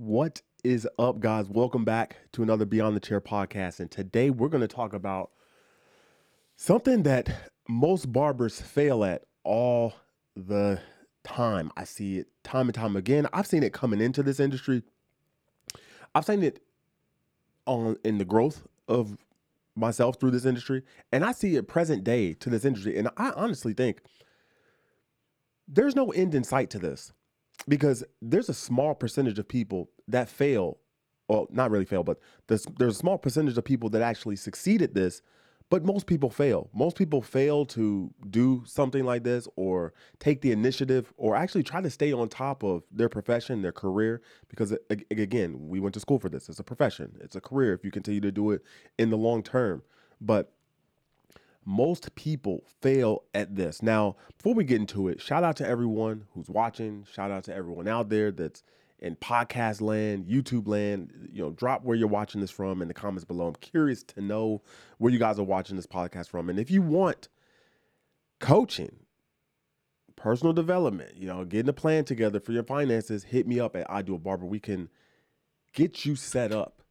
What is up, guys? Welcome back to another Beyond the Chair podcast. And today we're going to talk about something that most barbers fail at all the time. I see it time and time again. I've seen it coming into this industry. I've seen it on in the growth of myself through this industry, and I see it present day to this industry. And I honestly think there's no end in sight to this because there's a small percentage of people that fail. Well not really fail but there's, there's a small percentage of people that actually succeed at this but most people fail. Most people fail to do something like this or take the initiative or actually try to stay on top of their profession their career because again we went to school for this. It's a profession. It's a career if you continue to do it in the long term. But most people fail at this. Now, before we get into it, shout out to everyone who's watching. Shout out to everyone out there that's in podcast land, YouTube land. You know, drop where you're watching this from in the comments below. I'm curious to know where you guys are watching this podcast from. And if you want coaching, personal development, you know, getting a plan together for your finances, hit me up at Ideal Barber. We can get you set up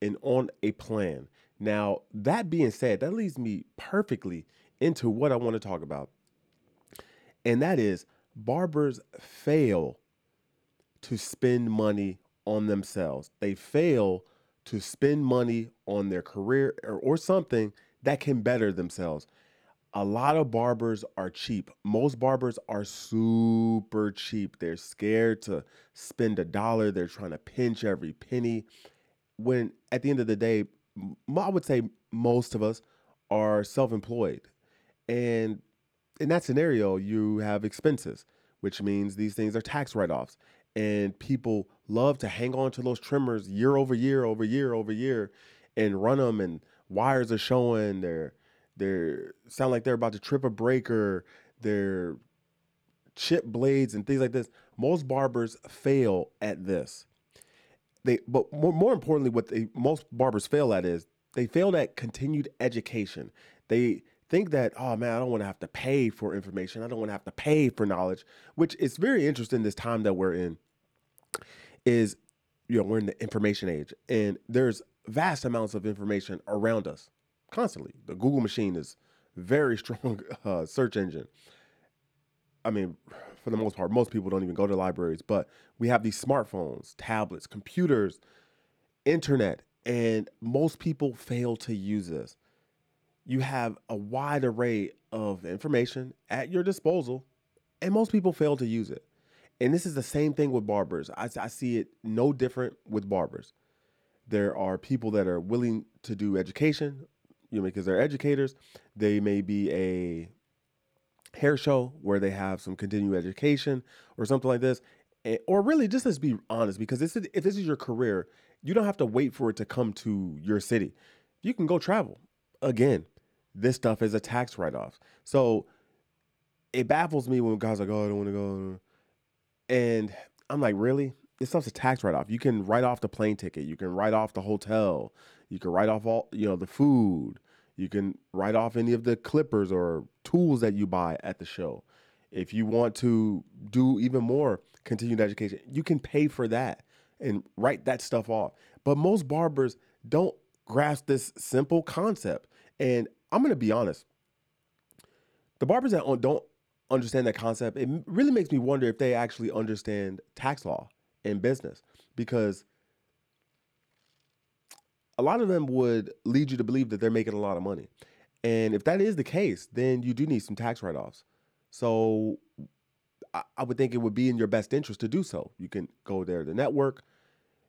and on a plan. Now, that being said, that leads me perfectly into what I want to talk about. And that is barbers fail to spend money on themselves. They fail to spend money on their career or, or something that can better themselves. A lot of barbers are cheap. Most barbers are super cheap. They're scared to spend a dollar. They're trying to pinch every penny. When at the end of the day, I would say most of us are self-employed, and in that scenario, you have expenses, which means these things are tax write-offs, and people love to hang on to those trimmers year over year over year over year, and run them, and wires are showing. They're they're sound like they're about to trip a breaker. They're chip blades and things like this. Most barbers fail at this they but more, more importantly what they most barbers fail at is they fail at continued education. They think that oh man i don't want to have to pay for information. I don't want to have to pay for knowledge which is very interesting this time that we're in is you know we're in the information age and there's vast amounts of information around us constantly. The google machine is very strong uh, search engine. I mean for the most part. Most people don't even go to libraries, but we have these smartphones, tablets, computers, internet, and most people fail to use this. You have a wide array of information at your disposal, and most people fail to use it. And this is the same thing with barbers. I, I see it no different with barbers. There are people that are willing to do education, you know, because they're educators. They may be a hair show where they have some continuing education or something like this. Eh, or really, just let's be honest, because this is, if this is your career, you don't have to wait for it to come to your city. You can go travel. Again, this stuff is a tax write off. So it baffles me when guys are like, oh, I don't want to go. And I'm like, really? This stuff's a tax write off. You can write off the plane ticket. You can write off the hotel. You can write off all, you know, the food. You can write off any of the clippers or tools that you buy at the show. If you want to do even more continued education, you can pay for that and write that stuff off. But most barbers don't grasp this simple concept. And I'm going to be honest. The barbers that don't understand that concept, it really makes me wonder if they actually understand tax law and business because a lot of them would lead you to believe that they're making a lot of money. And if that is the case, then you do need some tax write offs. So I, would think it would be in your best interest to do so. You can go there to network,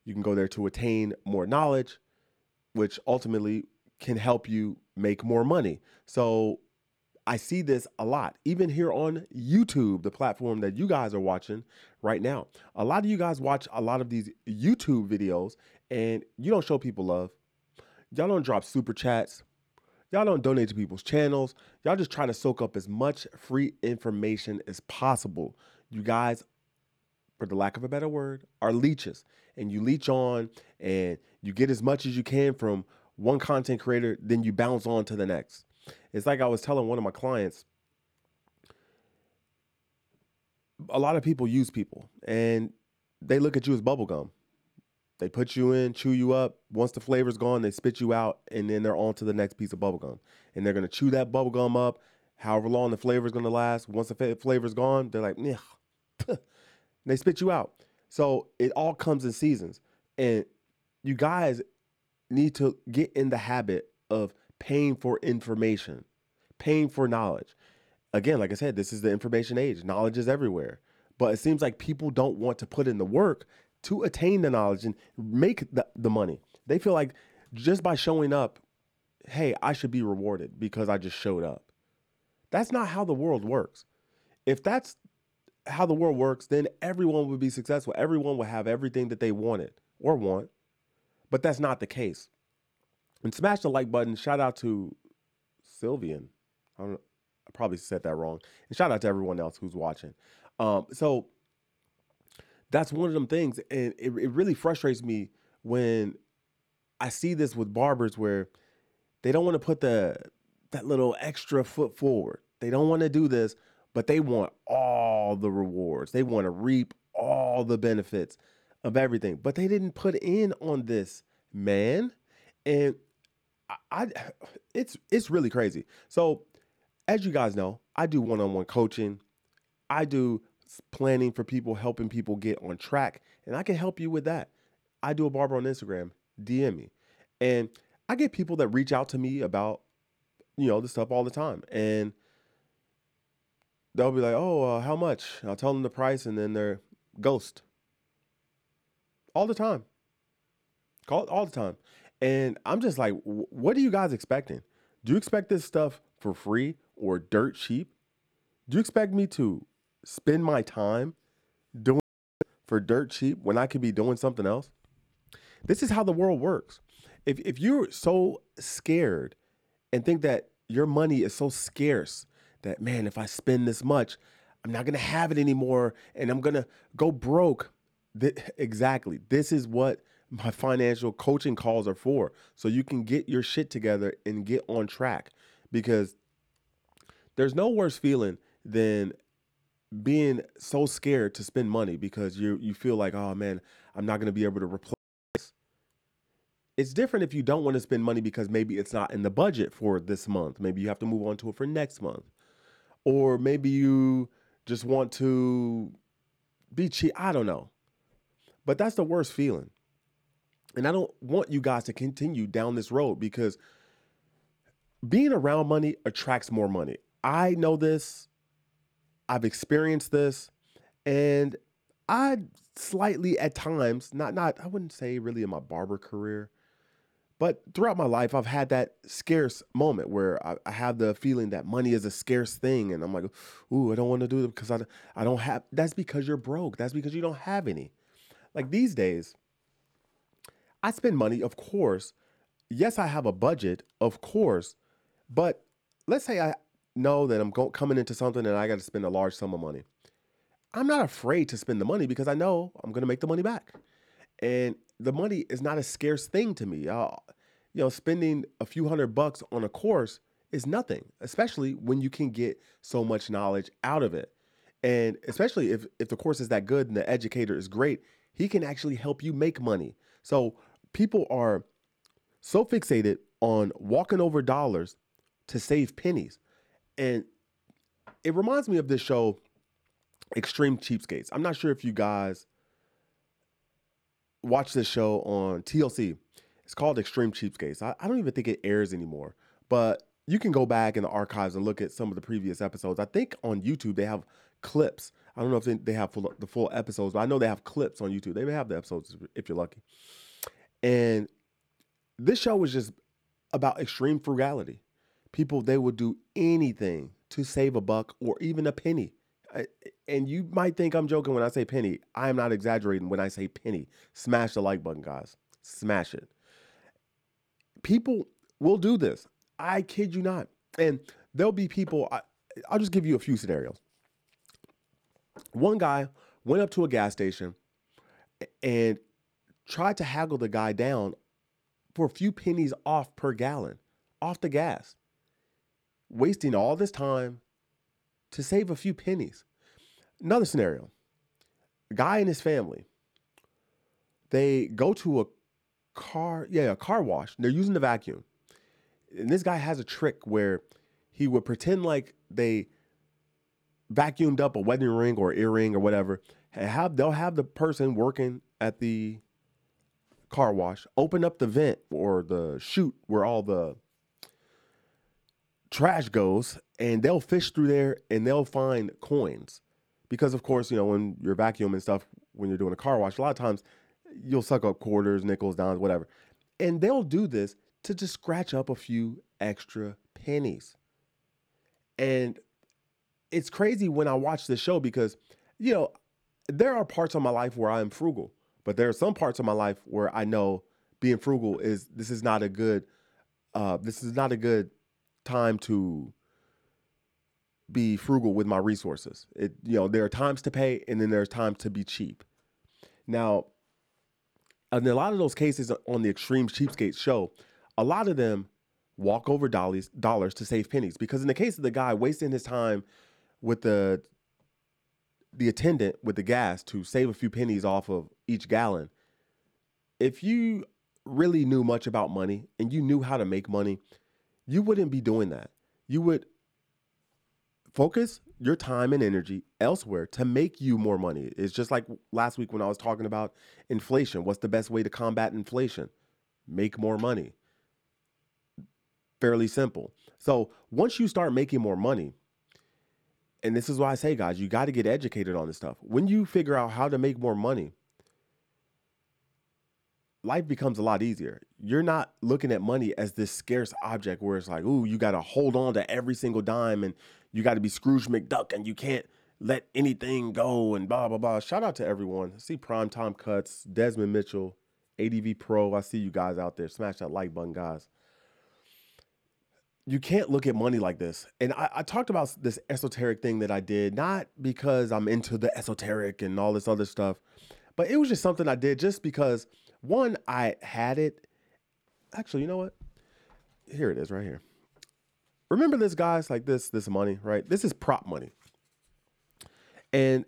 you can go there to attain more knowledge, which ultimately can help you make more money. So I see this a lot, even here on YouTube, the platform that you guys are watching right now. A lot of you guys watch a lot of these YouTube videos and you don't show people love. Y'all don't drop super chats. Y'all don't donate to people's channels. Y'all just try to soak up as much free information as possible. You guys, for the lack of a better word, are leeches. And you leech on and you get as much as you can from one content creator, then you bounce on to the next. It's like I was telling one of my clients a lot of people use people and they look at you as bubblegum. They put you in, chew you up. Once the flavor's gone, they spit you out, and then they're on to the next piece of bubblegum. And they're gonna chew that bubblegum up, however long the flavor's gonna last. Once the flavor's gone, they're like, yeah. they spit you out. So it all comes in seasons. And you guys need to get in the habit of paying for information, paying for knowledge. Again, like I said, this is the information age. Knowledge is everywhere. But it seems like people don't want to put in the work to attain the knowledge and make the, the money. They feel like just by showing up, hey, I should be rewarded because I just showed up. That's not how the world works. If that's how the world works, then everyone would be successful. Everyone would have everything that they wanted or want. But that's not the case. And smash the like button. Shout out to Sylvian. I, I probably said that wrong. And shout out to everyone else who's watching. Um, so that's one of them things. And it, it really frustrates me when I see this with barbers where they don't want to put the that little extra foot forward. They don't want to do this, but they want all the rewards. They want to reap all the benefits of everything. But they didn't put in on this, man. And I, I it's it's really crazy. So, as you guys know, I do one-on-one coaching. I do planning for people, helping people get on track, and I can help you with that. I do a barber on Instagram, DM me. And I get people that reach out to me about you know, this stuff all the time. And they'll be like, "Oh, uh, how much?" I'll tell them the price, and then they're ghost all the time. Call all the time, and I'm just like, "What are you guys expecting? Do you expect this stuff for free or dirt cheap? Do you expect me to spend my time doing for dirt cheap when I could be doing something else?" This is how the world works. If if you're so scared and think that your money is so scarce that man, if I spend this much, I'm not gonna have it anymore, and I'm gonna go broke. Th- exactly. This is what my financial coaching calls are for, so you can get your shit together and get on track. Because there's no worse feeling than being so scared to spend money because you you feel like, oh man, I'm not gonna be able to replace. It's different if you don't want to spend money because maybe it's not in the budget for this month. Maybe you have to move on to it for next month or maybe you just want to be cheap. I don't know. But that's the worst feeling. And I don't want you guys to continue down this road because being around money attracts more money. I know this. I've experienced this and I slightly at times, not not I wouldn't say really in my barber career, but throughout my life, I've had that scarce moment where I, I, have the feeling that money is a scarce thing. And I'm like, ooh, I don't want to do it because I, I don't have. That's because you're broke. That's because you don't have any. Like these days, I spend money, of course. Yes, I have a budget, of course. But let's say I know that I'm go- coming into something and I got to spend a large sum of money. I'm not afraid to spend the money because I know I'm going to make the money back. And the money is not a scarce thing to me. Uh, you know, spending a few hundred bucks on a course is nothing, especially when you can get so much knowledge out of it. And especially if if the course is that good and the educator is great, he can actually help you make money. So people are so fixated on walking over dollars to save pennies. And it reminds me of this show Extreme Cheapskates. I'm not sure if you guys watch this show on TLC. It's called Extreme Cheapskates. I, I don't even think it airs anymore, but you can go back in the archives and look at some of the previous episodes. I think on YouTube they have clips. I don't know if they, they have full, the full episodes, but I know they have clips on YouTube. They may have the episodes if you're lucky. And this show was just about extreme frugality. People, they would do anything to save a buck or even a penny and you might think I'm joking when I say penny. I am not exaggerating when I say penny. Smash the like button, guys. Smash it. People will do this. I kid you not. And there'll be people, I, I'll just give you a few scenarios. One guy went up to a gas station and tried to haggle the guy down for a few pennies off per gallon, off the gas, wasting all this time to save a few pennies. Another scenario guy and his family They go to a car, yeah, a car wash. They're using the vacuum. And this guy has a trick where he would pretend like they vacuumed up a wedding ring or earring or whatever. And have they'll have the person working at the car wash open up the vent or the chute where all the trash goes and they'll fish through there and they'll find coins. Because of course you know when you're vacuuming stuff when you're doing a car wash a lot of times you'll suck up quarters nickels dimes whatever. And they'll do this to just scratch up a few extra pennies. And it's crazy when i watch this show because you know there are parts of my life where i'm frugal but there are some parts of my life where i know being frugal is this is not a good uh, this is not a good time to be frugal with my resources. It you know, there are times to pay and then there's time to be cheap. Now, in a lot of those cases on the extreme cheapskate show, a lot of them walk over dollars dollars to save pennies because in the case of the guy wasting his time with the the attendant with the gas to save a few pennies off of each gallon if you really knew much about money and you knew how to make money you wouldn't be doing that. You would focus your time and energy elsewhere to make you more money. It's just like last week when I was talking about inflation. What's the best way to combat inflation? Make more money. Fairly simple. So once you start making more money, and this is why I say, guys, you got to get educated on this stuff. When you figure out how to make more money, life becomes a lot easier. You're not looking at money as this scarce object where it's like, ooh, you got to hold on to every single dime and you got to be Scrooge McDuck and you can't let anything go and blah, blah, blah. Shout out to everyone. I see Prime Time Cuts, Desmond Mitchell, ADV Pro. I see you guys out there. Smash that like button, guys. You can't look at money like this. And I, I talked about this esoteric thing that I did, not because I'm into the esoteric and all this other stuff, but it was just something I did just because – one, I had it. Actually, you know what? Here it is right here. Remember this, guys? Like this, this money, right? This is prop money. And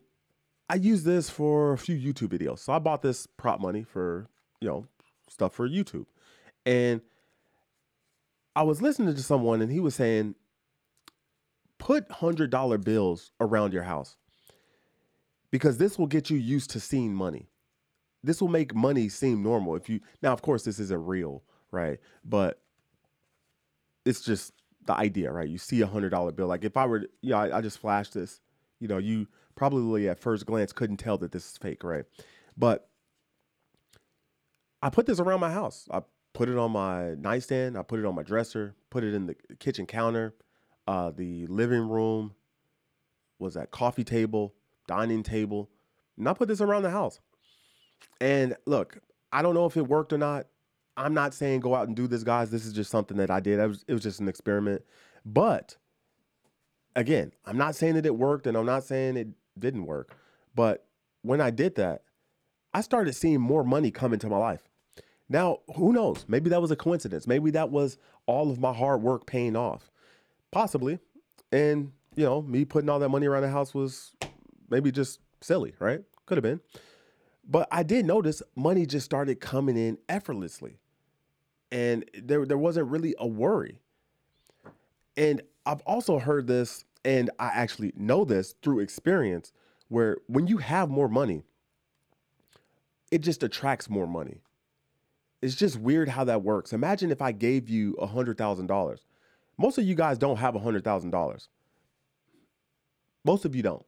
I use this for a few YouTube videos. So I bought this prop money for, you know, stuff for YouTube. And I was listening to someone and he was saying, put $100 bills around your house because this will get you used to seeing money this will make money seem normal if you now of course this isn't real right? But it's just the idea right? You see a hundred dollar bill. Like if i were you know, I, I just flashed this you know you probably at first glance couldn't tell that this is fake right? But i put this around my house. I put it on my nightstand. I put it on my dresser put it in the kitchen counter uh, the living room was that coffee table dining table and i put this around the house and look, I don't know if it worked or not. I'm not saying go out and do this, guys. This is just something that I did. It was, it was just an experiment. But again, I'm not saying that it worked and I'm not saying it didn't work. But when I did that, I started seeing more money come into my life. Now, who knows? Maybe that was a coincidence. Maybe that was all of my hard work paying off. Possibly. And, you know, me putting all that money around the house was maybe just silly, right? Could have been. But I did notice money just started coming in effortlessly. And there, there wasn't really a worry. And I've also heard this, and I actually know this through experience, where when you have more money, it just attracts more money. It's just weird how that works. Imagine if I gave you a $100,000. Most of you guys don't have a $100,000. Most of you don't.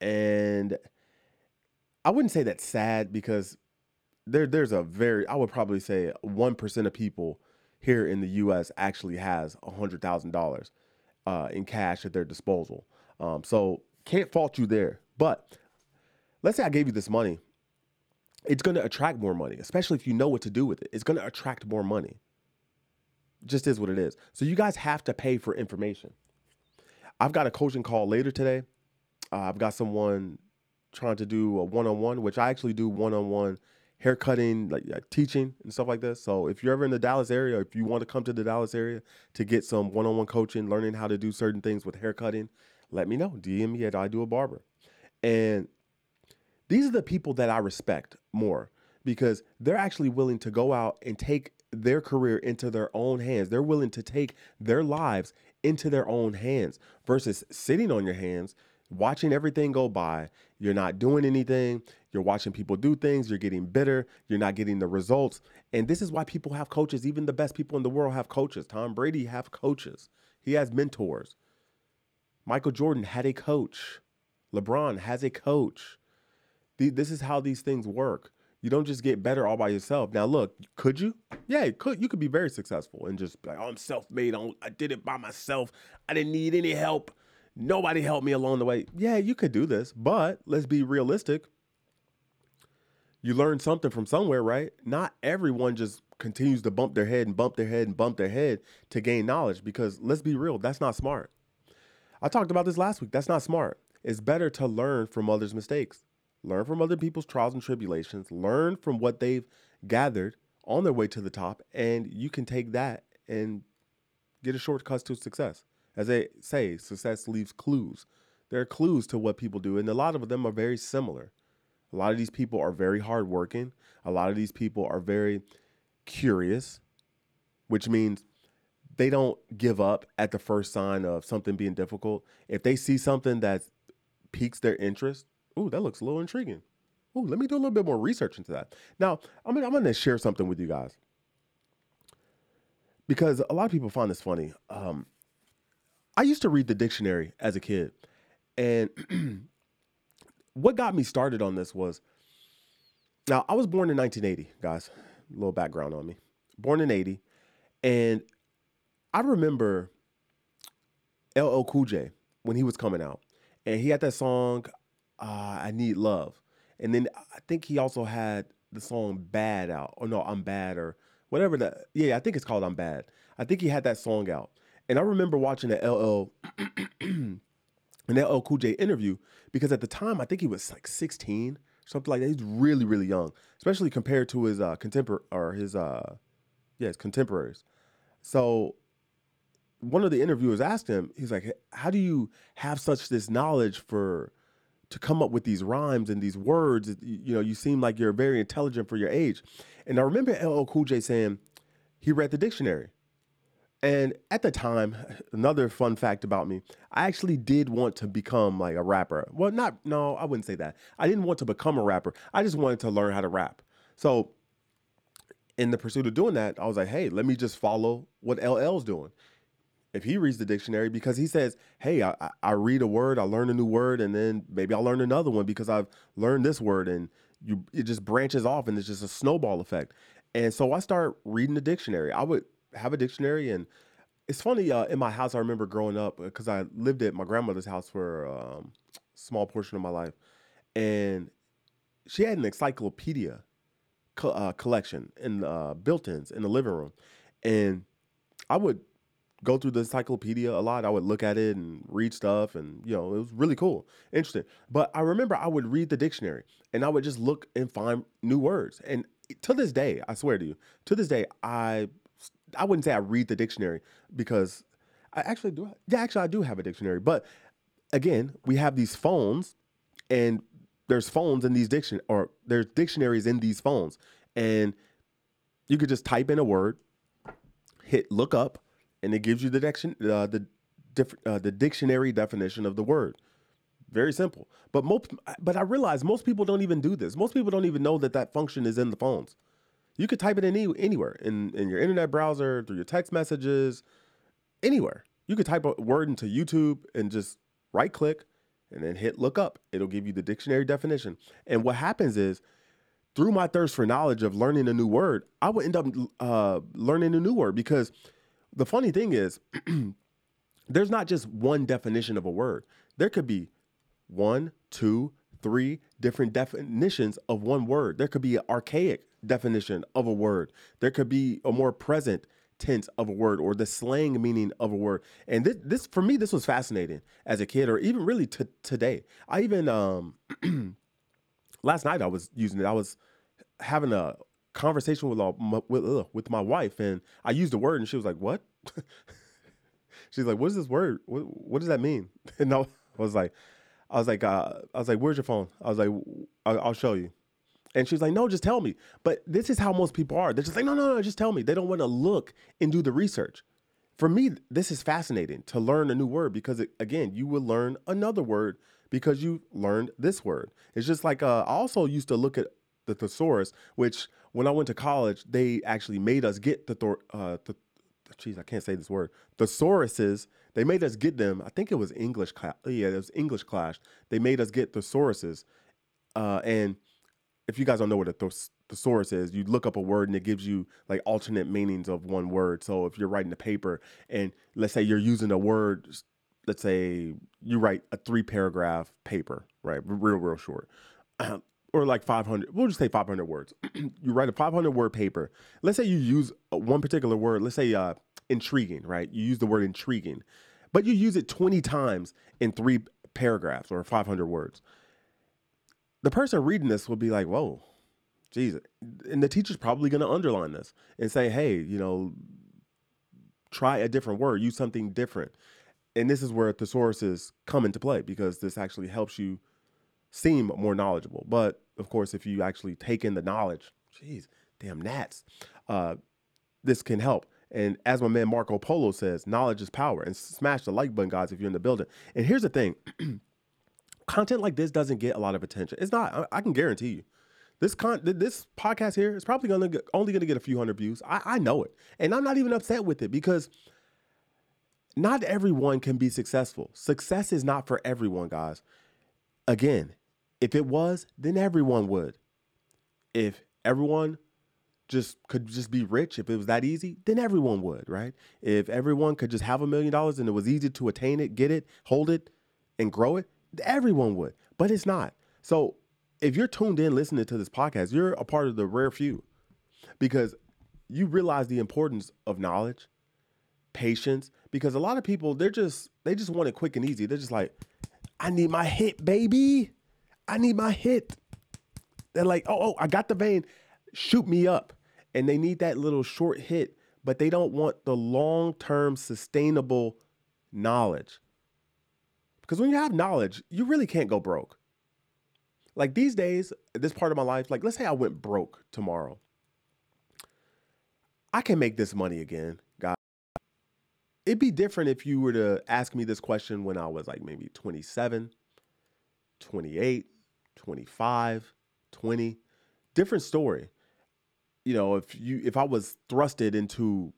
And I wouldn't say that's sad because there there's a very I would probably say one percent of people here in the U.S. actually has hundred thousand uh, dollars in cash at their disposal. Um, so can't fault you there. But let's say I gave you this money, it's going to attract more money, especially if you know what to do with it. It's going to attract more money. Just is what it is. So you guys have to pay for information. I've got a coaching call later today. Uh, I've got someone trying to do a one-on-one, which I actually do one-on-one haircutting, like teaching and stuff like this. So if you're ever in the Dallas area, if you want to come to the Dallas area to get some one-on-one coaching, learning how to do certain things with haircutting, let me know. DM me at I do a barber. And these are the people that I respect more because they're actually willing to go out and take their career into their own hands. They're willing to take their lives into their own hands versus sitting on your hands, watching everything go by. You're not doing anything. You're watching people do things. You're getting bitter. You're not getting the results. And this is why people have coaches. Even the best people in the world have coaches. Tom Brady have coaches. He has mentors. Michael Jordan had a coach. LeBron has a coach. This is how these things work. You don't just get better all by yourself. Now, look, could you? Yeah, you could. You could be very successful and just like, oh, I'm self-made. I did it by myself. I didn't need any help. Nobody helped me along the way. Yeah, you could do this, but let's be realistic. You learn something from somewhere, right? Not everyone just continues to bump their head and bump their head and bump their head to gain knowledge because let's be real, that's not smart. I talked about this last week. That's not smart. It's better to learn from others' mistakes, learn from other people's trials and tribulations, learn from what they've gathered on their way to the top, and you can take that and get a shortcut to success. As they say, success leaves clues. There are clues to what people do, and a lot of them are very similar. A lot of these people are very hardworking. A lot of these people are very curious, which means they don't give up at the first sign of something being difficult. If they see something that piques their interest, ooh, that looks a little intriguing. Ooh, let me do a little bit more research into that. Now, I'm gonna, I'm to share something with you guys because a lot of people find this funny. Um, I used to read the dictionary as a kid, and what got me started on this was now I was born in 1980, guys. A little background on me. Born in 80, and I remember LL Cool J when he was coming out, and he had that song uh, "I Need Love," and then I think he also had the song "Bad" out, or no, "I'm Bad" or whatever that. Yeah, I think it's called "I'm Bad." I think he had that song out, and I remember watching the LL an LL Cool J interview because at the time I think he was like 16, something like that. He's really really young, especially compared to his uh, contemporary or his uh, yeah, his contemporaries. So one of the interviewers asked him, he's like, "How do you have such this knowledge for to come up with these rhymes and these words? You know, you seem like you're very intelligent for your age." And I remember LL Cool J saying he read the dictionary. And at the time, another fun fact about me, I actually did want to become like a rapper. Well, not no, I wouldn't say that. I didn't want to become a rapper. I just wanted to learn how to rap. So in the pursuit of doing that, I was like, hey, let me just follow what LL's doing if he reads the dictionary because he says, "Hey, I, I read a word, I learn a new word, and then maybe I'll learn another one because I've learned this word." And you, it just branches off, and it's just a snowball effect. And so I start reading the dictionary. I would have a dictionary, and it's funny. Uh, in my house, I remember growing up because I lived at my grandmother's house for a um, small portion of my life, and she had an encyclopedia co- uh, collection in uh, built-ins in the living room, and I would go through the encyclopedia a lot. I would look at it and read stuff, and you know, it was really cool, interesting. But I remember I would read the dictionary and I would just look and find new words. And to this day, I swear to you, to this day, I I wouldn't say I read the dictionary because I actually do. Yeah, actually, I do have a dictionary. But again, we have these phones, and there's phones in these diction or there's dictionaries in these phones, and you could just type in a word, hit look up, and it gives you the diction, uh, the diff, uh, the dictionary definition of the word. Very simple. But most, but I realize most people don't even do this. Most people don't even know that that function is in the phones. You could type it any, anywhere in in your internet browser, through your text messages, anywhere. You could type a word into YouTube and just right click and then hit look up. It'll give you the dictionary definition. And what happens is through my thirst for knowledge of learning a new word, I would end up uh, learning a new word because the funny thing is, there's not just one definition of a word. There could be one, two, three different definitions of one word. There could be an archaic definition of a word. There could be a more present tense of a word or the slang meaning of a word. And this, this for me, this was fascinating as a kid or even really to today. I even, um, last night I was using it. I was having a conversation with, with, uh, with my wife and I used a word and she was like, what? She's like, what is this word? What, what does that mean? And I was like, I was like, uh, I was like, where's your phone? I was like, I'll show you. And she's like, no, just tell me. But this is how most people are. They're just like, no, no, no, just tell me. They don't want to look and do the research. For me, this is fascinating to learn a new word because, it, again, you will learn another word because you learned this word. It's just like uh, I also used to look at the thesaurus, which when I went to college, they actually made us get the, thor- uh, the geez, I can't say this word. Thesauruses, they made us get them. I think it was English class. Yeah, it was English class. They made us get thesauruses. Uh, and if you guys don't know what a thes- thesaurus is, you look up a word and it gives you like alternate meanings of one word. So if you're writing a paper and let's say you're using a word, let's say you write a three paragraph paper, right? Real, real short. or like 500 we'll just say 500 words you write a 500 word paper let's say you use one particular word let's say uh, intriguing right you use the word intriguing but you use it 20 times in three paragraphs or 500 words the person reading this will be like whoa Jesus. And the teacher's probably going to underline this and say, hey, you know, try a different word, use something different. And this is where thesauruses come into play because this actually helps you seem more knowledgeable. But of course, if you actually take in the knowledge, geez, damn gnats, uh, this can help. And as my man Marco Polo says, knowledge is power. And smash the like button, guys, if you're in the building. And here's the thing content like this doesn't get a lot of attention. It's not, I can guarantee you. This con this podcast here is probably gonna get, only gonna get a few hundred views. I, I know it, and I'm not even upset with it because not everyone can be successful. Success is not for everyone, guys. Again, if it was, then everyone would. If everyone just could just be rich, if it was that easy, then everyone would, right? If everyone could just have a million dollars and it was easy to attain it, get it, hold it, and grow it, everyone would. But it's not. So if you're tuned in listening to this podcast, you're a part of the rare few because you realize the importance of knowledge, patience, because a lot of people they're just they just want it quick and easy. They're just like, I need my hit, baby. I need my hit. They're like, oh, oh, I got the vein. Shoot me up. And they need that little short hit, but they don't want the long-term sustainable knowledge. Because when you have knowledge, you really can't go broke. Like these days, this part of my life, like let's say I went broke tomorrow. I can make this money again, God. It'd be different if you were to ask me this question when I was like maybe 27, 28, 25, 20. Different story. You know, if you if I was thrusted into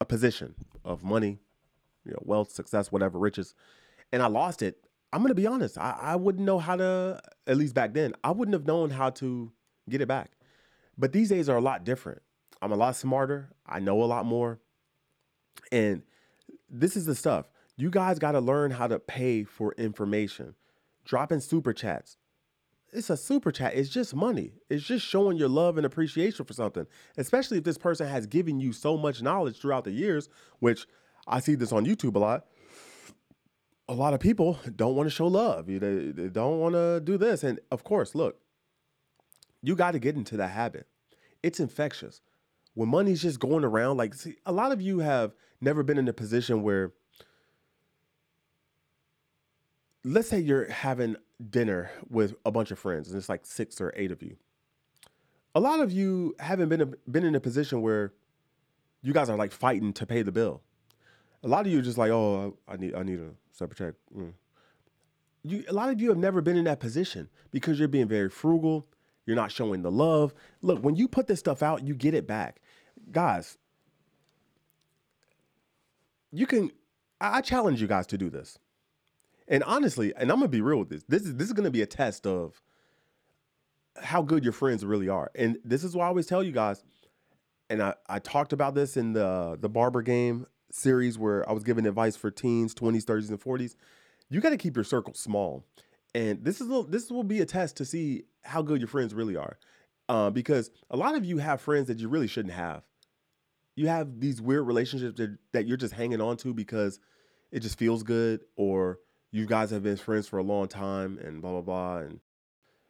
a position of money, you know, wealth, success, whatever, riches, and I lost it, I'm gonna be honest. I, I wouldn't know how to, at least back then, I wouldn't have known how to get it back. But these days are a lot different. I'm a lot smarter. I know a lot more. And this is the stuff. You guys got to learn how to pay for information. Dropping super chats. It's a super chat. It's just money. It's just showing your love and appreciation for something, especially if this person has given you so much knowledge throughout the years, which I see this on YouTube a lot a lot of people don't want to show love. They, they don't want to do this. And of course, look, you got to get into that habit. It's infectious. When money's just going around, like, see, a lot of you have never been in a position where, let's say you're having dinner with a bunch of friends and it's like six or eight of you. A lot of you haven't been, been in a position where you guys are like fighting to pay the bill. A lot of you are just like, oh, I need, I need a separate check. Mm. You, a lot of you have never been in that position because you're being very frugal. You're not showing the love. Look, when you put this stuff out, you get it back, guys. You can. I, I challenge you guys to do this. And honestly, and I'm gonna be real with this. This is this is gonna be a test of how good your friends really are. And this is why I always tell you guys. And I, I talked about this in the the barber game series where I was giving advice for teens, 20s, 30s, and 40s, you got to keep your circle small. And this is a, this will be a test to see how good your friends really are, uh, because a lot of you have friends that you really shouldn't have. You have these weird relationships that, that you're just hanging on to because it just feels good, or you guys have been friends for a long time, and blah blah blah. And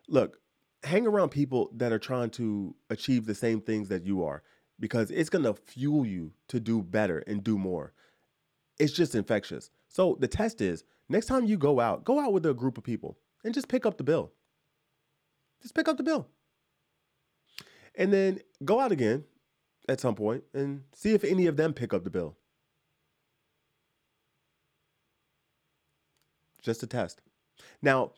look, hang around people that are trying to achieve the same things that you are because it's going to fuel you to do better and do more. It's just infectious. So the test is next time you go out, go out with a group of people and just pick up the bill. Just pick up the bill. And then go out again at some point and see if any of them pick up the bill. Just a test. Now,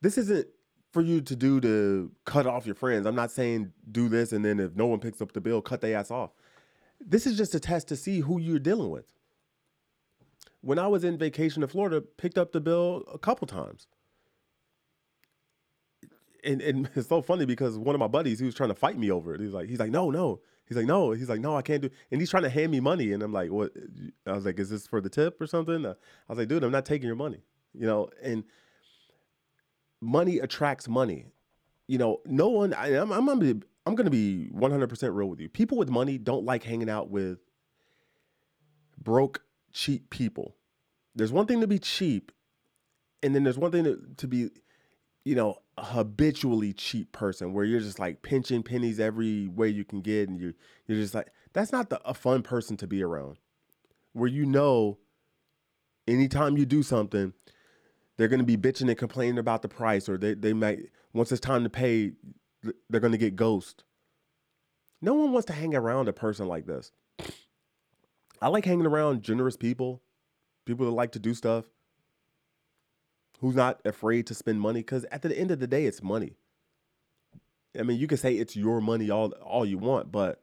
this isn't for you to do to cut off your friends. I'm not saying do this and then if no one picks up the bill, cut their ass off. This is just a test to see who you're dealing with. When I was in vacation in Florida, picked up the bill a couple times. And, and it's so funny because one of my buddies, he was trying to fight me over it. He's like, he's like, no, no. He's like, no. He's like, no, I can't do. And he's trying to hand me money, and I'm like, what? I was like, is this for the tip or something? I was like, dude, I'm not taking your money. You know, and money attracts money. You know, no one. I, am I'm, I'm gonna be, I'm gonna be 100 percent real with you. People with money don't like hanging out with broke, cheap people. There's one thing to be cheap, and then there's one thing to, to be, you know, a habitually cheap person where you're just like pinching pennies every way you can get, and you you're just like that's not the, a fun person to be around. Where you know, anytime you do something, they're going to be bitching and complaining about the price, or they, they might, once it's time to pay, they're going to get ghost. No one wants to hang around a person like this. I like hanging around generous people, people that like to do stuff, who's not afraid to spend money, because at the end of the day, it's money. I mean, you can say it's your money all all you want, but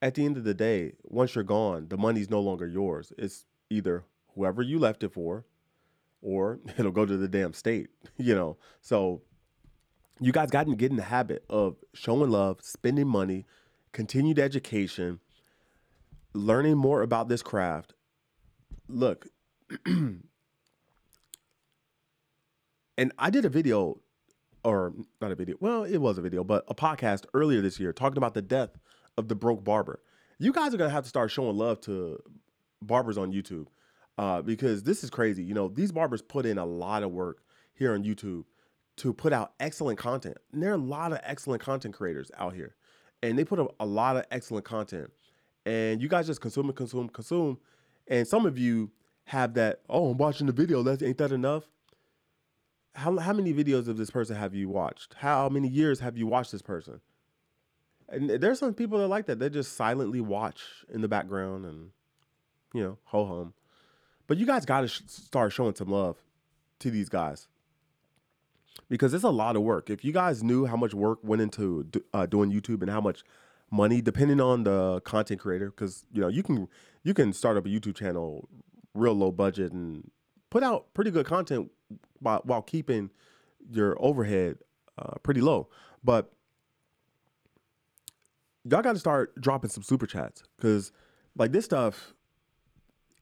at the end of the day, once you're gone, the money's no longer yours. It's either whoever you left it for or it'll go to the damn state, you know. So you guys got to get in the habit of showing love, spending money, continued education, learning more about this craft. Look, and I did a video or not a video. Well, it was a video, but a podcast earlier this year talking about the death of the broke barber. You guys are going to have to start showing love to barbers on YouTube uh, because this is crazy. You know, these barbers put in a lot of work here on YouTube to put out excellent content. And there are a lot of excellent content creators out here, and they put a, a lot of excellent content. And you guys just consume and consume, consume. And some of you have that. Oh, I'm watching the video. That ain't that enough? How how many videos of this person have you watched? How many years have you watched this person? And there's some people that like that. They just silently watch in the background and, you know, ho hum. But you guys got to sh- start showing some love to these guys because it's a lot of work. If you guys knew how much work went into uh, doing YouTube and how much money, depending on the content creator, because you know you can you can start up a YouTube channel real low budget and put out pretty good content while, keeping your overhead uh, pretty low. But y'all got to start dropping some super chats because like this stuff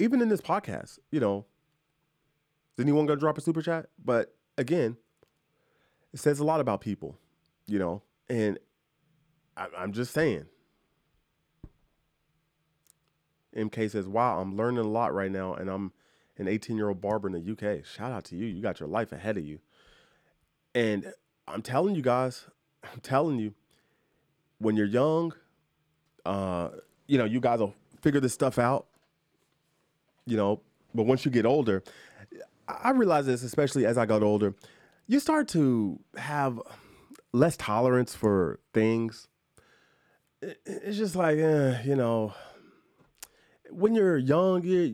even in this podcast, you know, is anyone gonna drop a super chat? But again, it says a lot about people, you know, and I, I'm just saying. MK says, "Wow, I'm learning a lot right now, and I'm an 18 year old barber in the UK. Shout out to you. You got your life ahead of you." And I'm telling you guys, I'm telling you, when you're young, uh, you know, you guys will figure this stuff out you know, but once you get older, I realize this, especially as I got older, you start to have less tolerance for things. It's just like, eh, you know, when you're young, you're,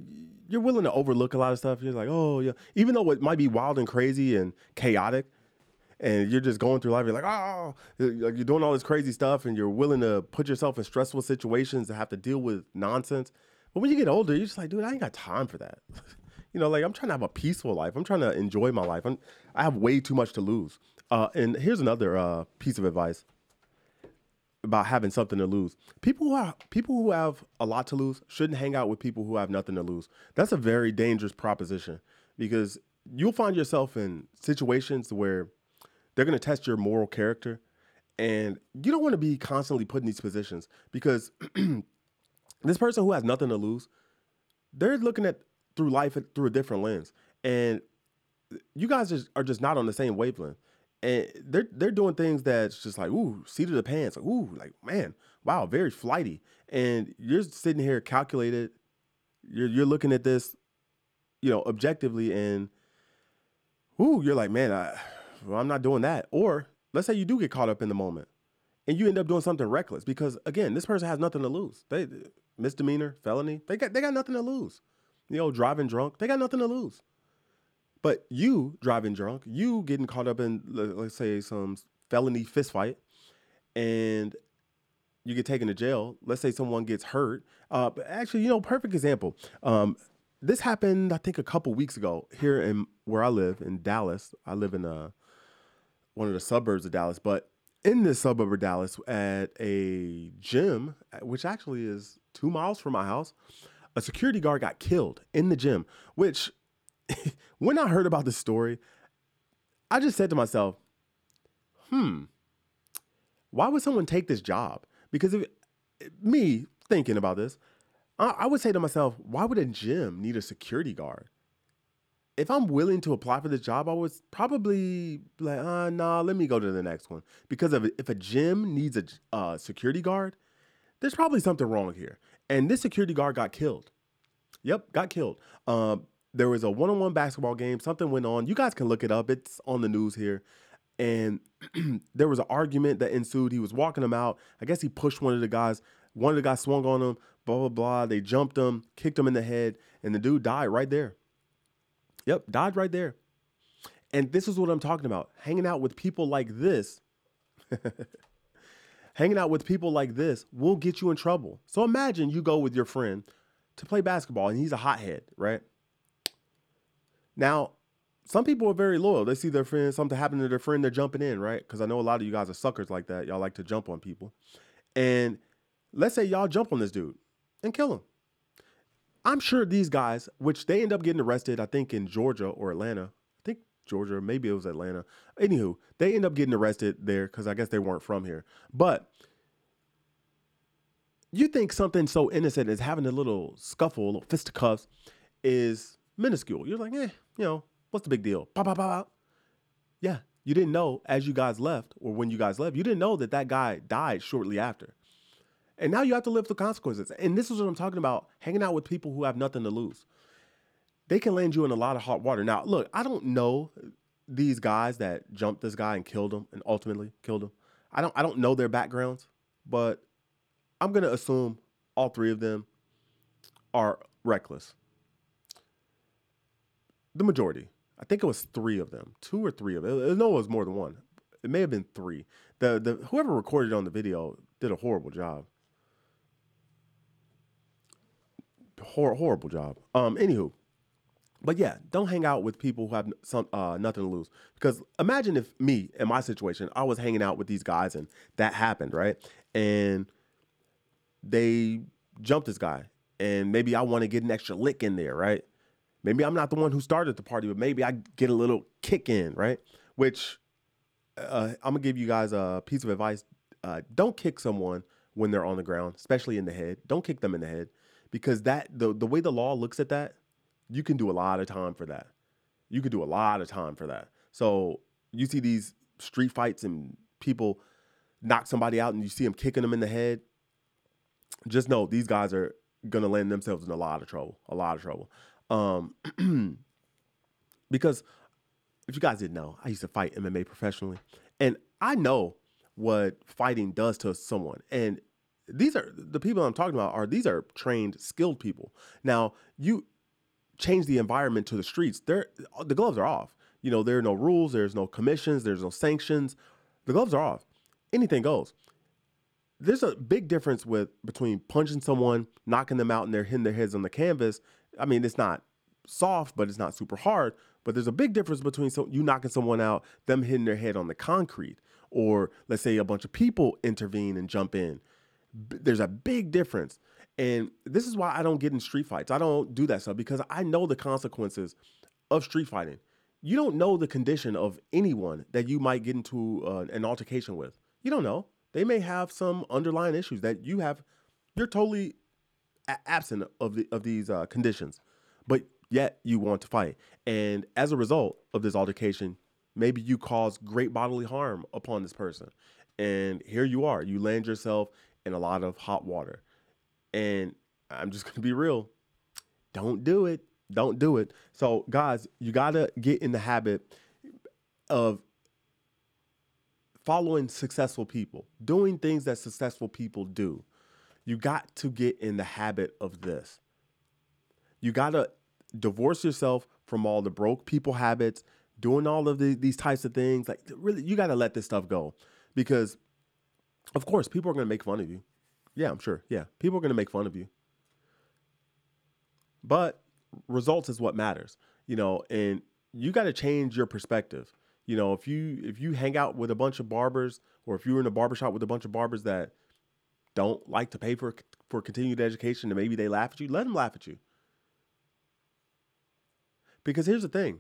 you're willing to overlook a lot of stuff. You're like, oh, yeah. Even though it might be wild and crazy and chaotic, and you're just going through life, you're like, oh, like you're doing all this crazy stuff, and you're willing to put yourself in stressful situations to have to deal with nonsense. But when you get older, you're just like, dude, I ain't got time for that. you know, like I'm trying to have a peaceful life. I'm trying to enjoy my life. I'm, I have way too much to lose. Uh, and here's another uh, piece of advice about having something to lose. People who are people who have a lot to lose shouldn't hang out with people who have nothing to lose. That's a very dangerous proposition because you'll find yourself in situations where they're going to test your moral character and you don't want to be constantly put in these positions because this person who has nothing to lose, they're looking at through life through a different lens, and you guys just are just not on the same wavelength. And they're they're doing things that's just like ooh, seat of the pants, like ooh, like man, wow, very flighty. And you're sitting here calculated. You're you're looking at this, you know, objectively, and ooh, you're like, man, I, well, I'm not doing that. Or let's say you do get caught up in the moment and you end up doing something reckless because again, this person has nothing to lose. They misdemeanor, felony, they got they got nothing to lose. You know, driving drunk, they got nothing to lose. But you driving drunk, you getting caught up in let's say some felony fist fight, and you get taken to jail. Let's say someone gets hurt. Uh, but actually, you know, perfect example. Um, this happened, I think, a couple weeks ago here in where I live in Dallas. I live in uh, one of the suburbs of Dallas, but in this suburb of Dallas, at a gym, which actually is two miles from my house, a security guard got killed in the gym. Which, when I heard about this story, I just said to myself, "Hmm, why would someone take this job?" Because if me thinking about this, I, I would say to myself, why would a gym need a security guard? If I'm willing to apply for this job, I would probably like, uh, nah, let me go to the next one. Because if, if a gym needs a uh, security guard, there's probably something wrong here. And this security guard got killed. Yep, got killed. Um, there was a one-on-one basketball game. Something went on. You guys can look it up. It's on the news here. And there was an argument that ensued. He was walking him out. I guess he pushed one of the guys. One of the guys swung on him blah, blah, blah. They jumped him, kicked him in the head, and the dude died right there. Yep, died right there. And this is what I'm talking about. Hanging out with people like this, hanging out with people like this will get you in trouble. So imagine you go with your friend to play basketball and he's a hothead, right? Now, some people are very loyal. They see their friend, something happen to their friend, they're jumping in, right? Because I know a lot of you guys are suckers like that. Y'all like to jump on people. And let's say y'all jump on this dude and kill him. I'm sure these guys, which they end up getting arrested, I think in Georgia or Atlanta. Georgia, maybe it was Atlanta. Anywho, they end up getting arrested there because I guess they weren't from here. But you think something so innocent as having a little scuffle, a little fisticuffs, is minuscule. You're like, eh, you know, what's the big deal? Pop, pop, pop, pop. Yeah, you didn't know as you guys left or when you guys left, you didn't know that that guy died shortly after. And now you have to live the consequences. And this is what I'm talking about hanging out with people who have nothing to lose. They can land you in a lot of hot water. Now, look, I don't know these guys that jumped this guy and killed him and ultimately killed him. I don't I don't know their backgrounds, but I'm to assume all three of them are reckless. The majority. I think it was 3 of them. 2 or 3 of them. No, it was more than one. It may have been 3. The the whoever recorded on the video did a horrible job. hor- horrible job. Um, anywho, but yeah, don't hang out with people who have some uh, nothing to lose. Because imagine if me, in my situation, I was hanging out with these guys and that happened, right? And they jumped this guy, and maybe I want to get an extra lick in there, right? Maybe I'm not the one who started the party, but maybe I get a little kick in, right? Which uh, I'm gonna give you guys a piece of advice: uh, don't kick someone when they're on the ground, especially in the head. Don't kick them in the head because that the the way the law looks at that, you can do a lot of time for that. You can do a lot of time for that. So you see these street fights and people knock somebody out and you see them kicking them in the head. Just know these guys are gonna land themselves in a lot of trouble, a lot of trouble. Um, because if you guys didn't know, I used to fight MMA professionally, and I know what fighting does to someone. And these are the people I'm talking about are these are trained, skilled people. Now, you change the environment to the streets. There the gloves are off. You know, there are no rules, there's no commissions, there's no sanctions. The gloves are off. Anything goes. There's a big difference with between punching someone, knocking them out, and they're hitting their heads on the canvas. I mean, it's not soft, but it's not super hard. But there's a big difference between so, you knocking someone out, them hitting their head on the concrete, or let's say a bunch of people intervene and jump in there's a big difference. And this is why I don't get in street fights. I don't do that stuff because I know the consequences of street fighting. You don't know the condition of anyone that you might get into uh, an altercation with. You don't know. They may have some underlying issues that you have. You're totally a- absent of the of these uh, conditions, but yet you want to fight. And as a result of this altercation, maybe you cause great bodily harm upon this person. And here you are. You land yourself in a lot of hot water. And I'm just to be real. Don't do it. Don't do it. So, guys, you got to get in the habit of following successful people, doing things that successful people do. You got to get in the habit of this. You got to divorce yourself from all the broke people habits, doing all of the, these types of things. Like, really, you got to let this stuff go because, of course, people are going to make fun of you. Yeah, I'm sure. Yeah, people are going to make fun of you. But results is what matters, you know, and you got to change your perspective. You know, if you if you hang out with a bunch of barbers or if you're in a barbershop with a bunch of barbers that don't like to pay for for continued education and maybe they laugh at you, let them laugh at you. Because here's the thing.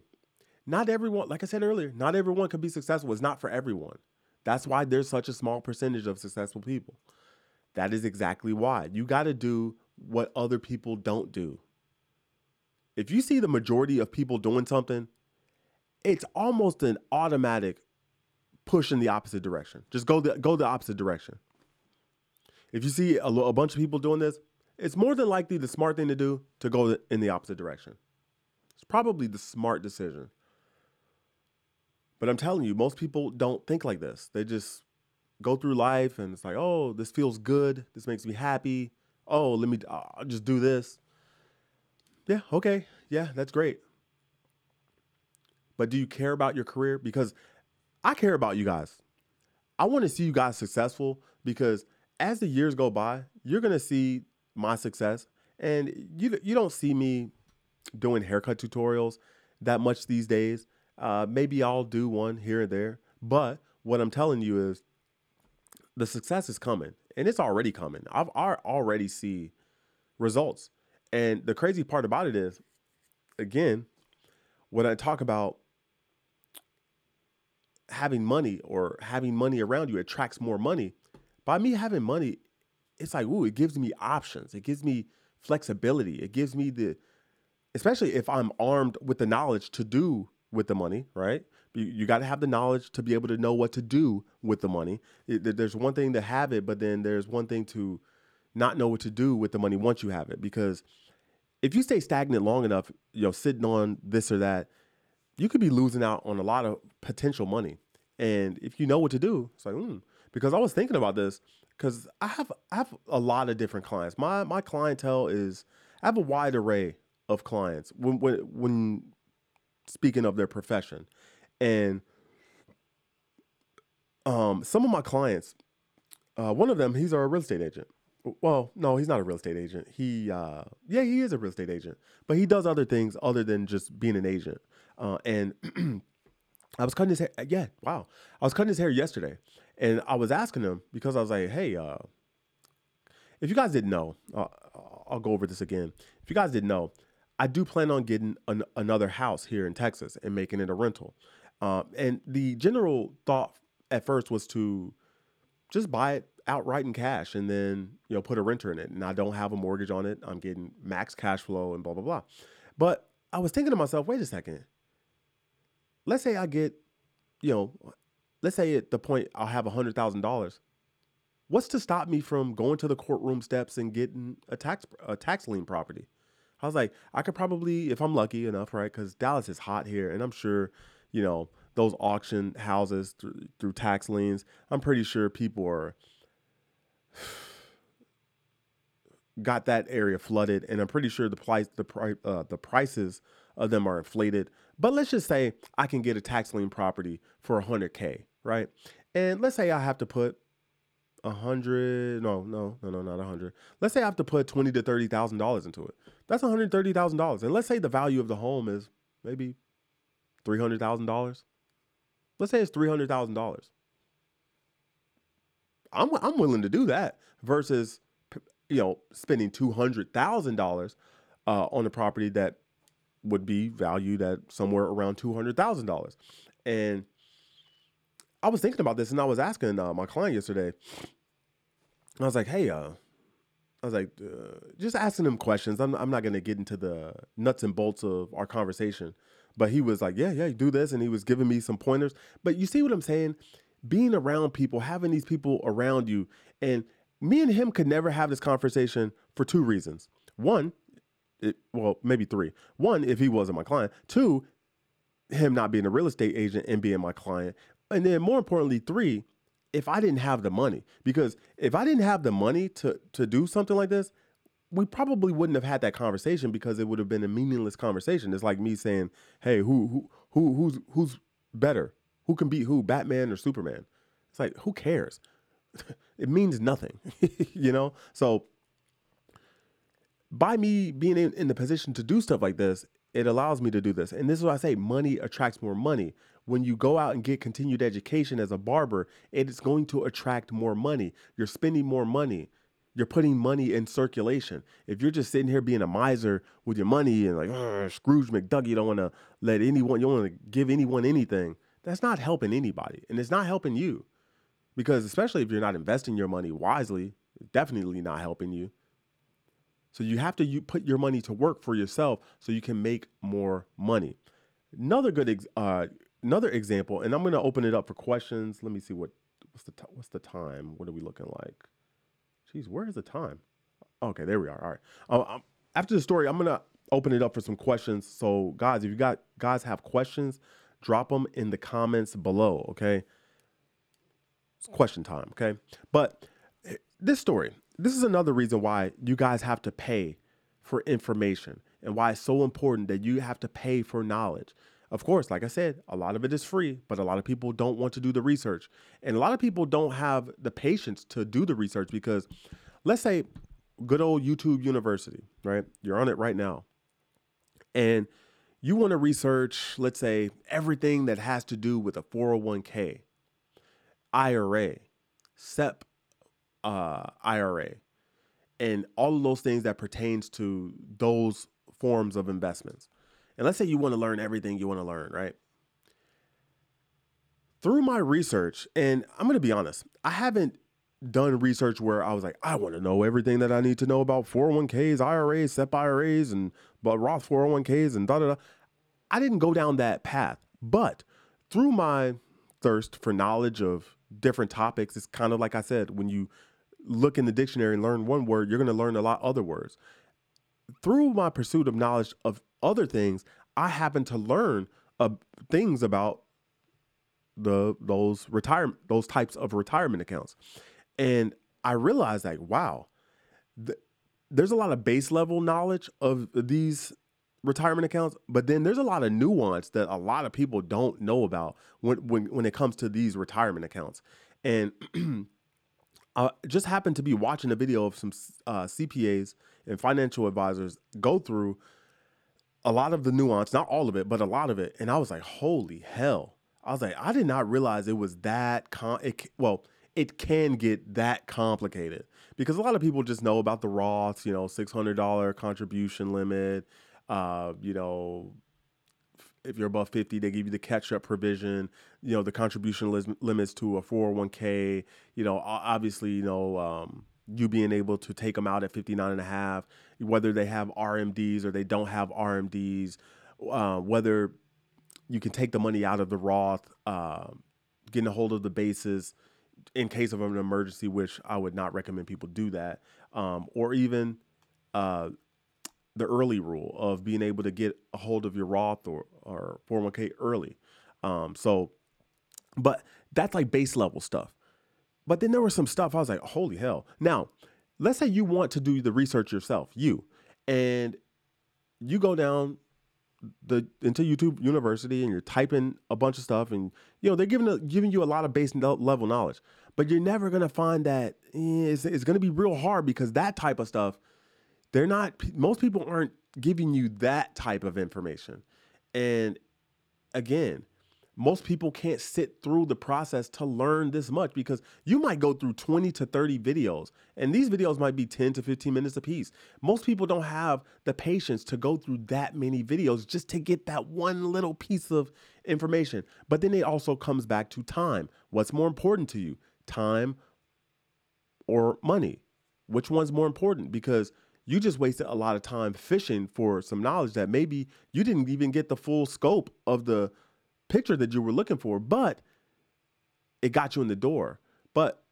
Not everyone, like I said earlier, not everyone can be successful. It's not for everyone. That's why there's such a small percentage of successful people. That is exactly why. You got to do what other people don't do. If you see the majority of people doing something, it's almost an automatic push in the opposite direction. Just go the go the opposite direction. If you see a, a bunch of people doing this, it's more than likely the smart thing to do to go in the opposite direction. It's probably the smart decision. But I'm telling you, most people don't think like this. They just go through life and it's like, oh, this feels good. This makes me happy. Oh, let me, just do this. Yeah, okay. Yeah, that's great. But do you care about your career? Because I care about you guys. I want to see you guys successful because as the years go by, you're going to see my success. And you, you don't see me doing haircut tutorials that much these days. Uh, maybe I'll do one here and there. But what I'm telling you is the success is coming and it's already coming. I've I already see results. And the crazy part about it is, again, when I talk about having money or having money around you attracts more money. By me having money, it's like, ooh, it gives me options. It gives me flexibility. It gives me the, especially if I'm armed with the knowledge to do with the money, right? You, you got to have the knowledge to be able to know what to do with the money. There's one thing to have it, but then there's one thing to not know what to do with the money once you have it. Because if you stay stagnant long enough, you know, sitting on this or that, you could be losing out on a lot of potential money. And if you know what to do, it's like, mm. because I was thinking about this because I have I have a lot of different clients. My my clientele is I have a wide array of clients when when when speaking of their profession. And um, some of my clients, uh, one of them, he's a real estate agent. Well, no, he's not a real estate agent. He, uh, yeah, he is a real estate agent, but he does other things other than just being an agent. Uh, and I was cutting his hair. Yeah, wow. I was cutting his hair yesterday, and I was asking him because I was like, "Hey, uh, if you guys didn't know, uh, I'll go over this again. If you guys didn't know, I do plan on getting an, another house here in Texas and making it a rental. Um, and the general thought at first was to just buy it outright in cash and then you know put a renter in it. And I don't have a mortgage on it. I'm getting max cash flow and blah blah blah. But I was thinking to myself, wait a second. Let's say I get, you know, let's say at the point I'll have a hundred thousand dollars. What's to stop me from going to the courtroom steps and getting a tax a tax lien property? I was like, I could probably, if I'm lucky enough, right? Because Dallas is hot here, and I'm sure, you know, those auction houses through, through tax liens. I'm pretty sure people are got that area flooded, and I'm pretty sure the price, the uh, the prices of them are inflated. But let's just say I can get a tax lien property for 100k, right? And let's say I have to put a hundred, no, no, no, no, not a hundred. Let's say I have to put twenty to thirty thousand dollars into it. That's one hundred thirty thousand dollars. And let's say the value of the home is maybe three hundred thousand dollars. Let's say it's three hundred thousand dollars. I'm I'm willing to do that versus you know spending two hundred thousand uh, dollars on a property that would be valued at somewhere around two hundred thousand dollars. And I was thinking about this, and I was asking uh, my client yesterday. I was like, "Hey, uh, I was like, uh, just asking him questions. I'm, I'm not going to get into the nuts and bolts of our conversation. But he was like, yeah, yeah, do this. And he was giving me some pointers. But you see what I'm saying? Being around people, having these people around you. And me and him could never have this conversation for two reasons. One, it, well, maybe three. One, if he wasn't my client. Two, him not being a real estate agent and being my client. And then more importantly, three, if I didn't have the money. Because if I didn't have the money to to do something like this, we probably wouldn't have had that conversation because it would have been a meaningless conversation. It's like me saying, "Hey, who who who who's who's better? Who can beat who, Batman or Superman?" It's like, who cares? it means nothing, you know? So by me being in, in the position to do stuff like this, it allows me to do this. And this is what I say money attracts more money. When you go out and get continued education as a barber, it is going to attract more money. You're spending more money. You're putting money in circulation. If you're just sitting here being a miser with your money and like Scrooge McDuck, you don't want to let anyone, you don't want to give anyone anything. That's not helping anybody, and it's not helping you, because especially if you're not investing your money wisely, definitely not helping you. So you have to you put your money to work for yourself so you can make more money. Another good ex- uh, another example, and I'm going to open it up for questions. Let me see what what's the t- what's the time? What are we looking like? Jeez, where is the time? Okay, there we are. All right. Uh, um, after the story, I'm gonna open it up for some questions. So, guys, if you got guys have questions, drop them in the comments below. Okay. It's question time. Okay. But eh, this story, this is another reason why you guys have to pay for information and why it's so important that you have to pay for knowledge. Of course, like I said, a lot of it is free, but a lot of people don't want to do the research. And a lot of people don't have the patience to do the research because let's say good old YouTube University, right? You're on it right now. And you want to research, let's say, everything that has to do with a 401k, IRA, SEP uh, IRA, and all of those things that pertains to those forms of investments. And let's say you want to learn everything you want to learn, right? Through my research, and I'm going to be honest, I haven't done research where I was like, I want to know everything that I need to know about 401ks, IRAs, SEP IRAs, and but Roth 401ks and da da da. I didn't go down that path, but through my thirst for knowledge of different topics, it's kind of like I said, when you look in the dictionary and learn one word, you're going to learn a lot other words. Through my pursuit of knowledge of other things, I happen to learn uh, things about the those retirement those types of retirement accounts, and I realized like wow, th- there's a lot of base level knowledge of these retirement accounts, but then there's a lot of nuance that a lot of people don't know about when when when it comes to these retirement accounts, and I just happened to be watching a video of some uh, CPAs and financial advisors go through a lot of the nuance, not all of it, but a lot of it. And I was like, holy hell. I was like, I did not realize it was that con it, well, it can get that complicated because a lot of people just know about the Roths, you know, $600 contribution limit, uh, you know, if you're above 50, they give you the catch up provision, you know, the contribution limits to a 401k, you know, obviously, you know, um, you being able to take them out at 59 and a half, whether they have RMDs or they don't have RMDs, uh, whether you can take the money out of the Roth, uh, getting a hold of the bases in case of an emergency, which I would not recommend people do that, um, or even uh, the early rule of being able to get a hold of your Roth or, or 401k early. Um, so, but that's like base level stuff. But then there was some stuff I was like, holy hell. Now, let's say you want to do the research yourself, you, and you go down the into YouTube University and you're typing a bunch of stuff, and you know they're giving a, giving you a lot of base level knowledge, but you're never gonna find that eh, it's, it's gonna be real hard because that type of stuff they're not most people aren't giving you that type of information and again most people can't sit through the process to learn this much because you might go through 20 to 30 videos and these videos might be 10 to 15 minutes a piece most people don't have the patience to go through that many videos just to get that one little piece of information. But then it also comes back to time. What's more important to you time or money? Which one's more important? Because you just wasted a lot of time fishing for some knowledge that maybe you didn't even get the full scope of the picture that you were looking for, but it got you in the door. But